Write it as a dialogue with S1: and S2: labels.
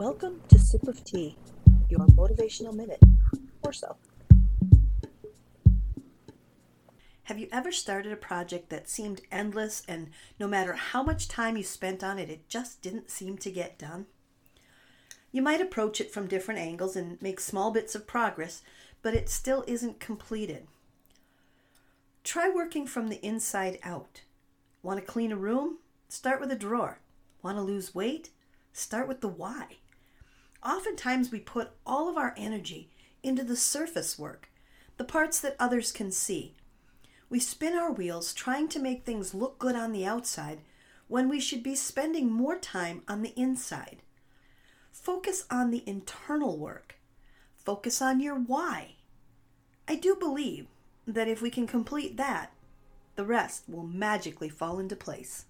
S1: Welcome to Sip of Tea, your motivational minute, or so.
S2: Have you ever started a project that seemed endless and no matter how much time you spent on it, it just didn't seem to get done? You might approach it from different angles and make small bits of progress, but it still isn't completed. Try working from the inside out. Want to clean a room? Start with a drawer. Want to lose weight? Start with the why. Oftentimes, we put all of our energy into the surface work, the parts that others can see. We spin our wheels trying to make things look good on the outside when we should be spending more time on the inside. Focus on the internal work. Focus on your why. I do believe that if we can complete that, the rest will magically fall into place.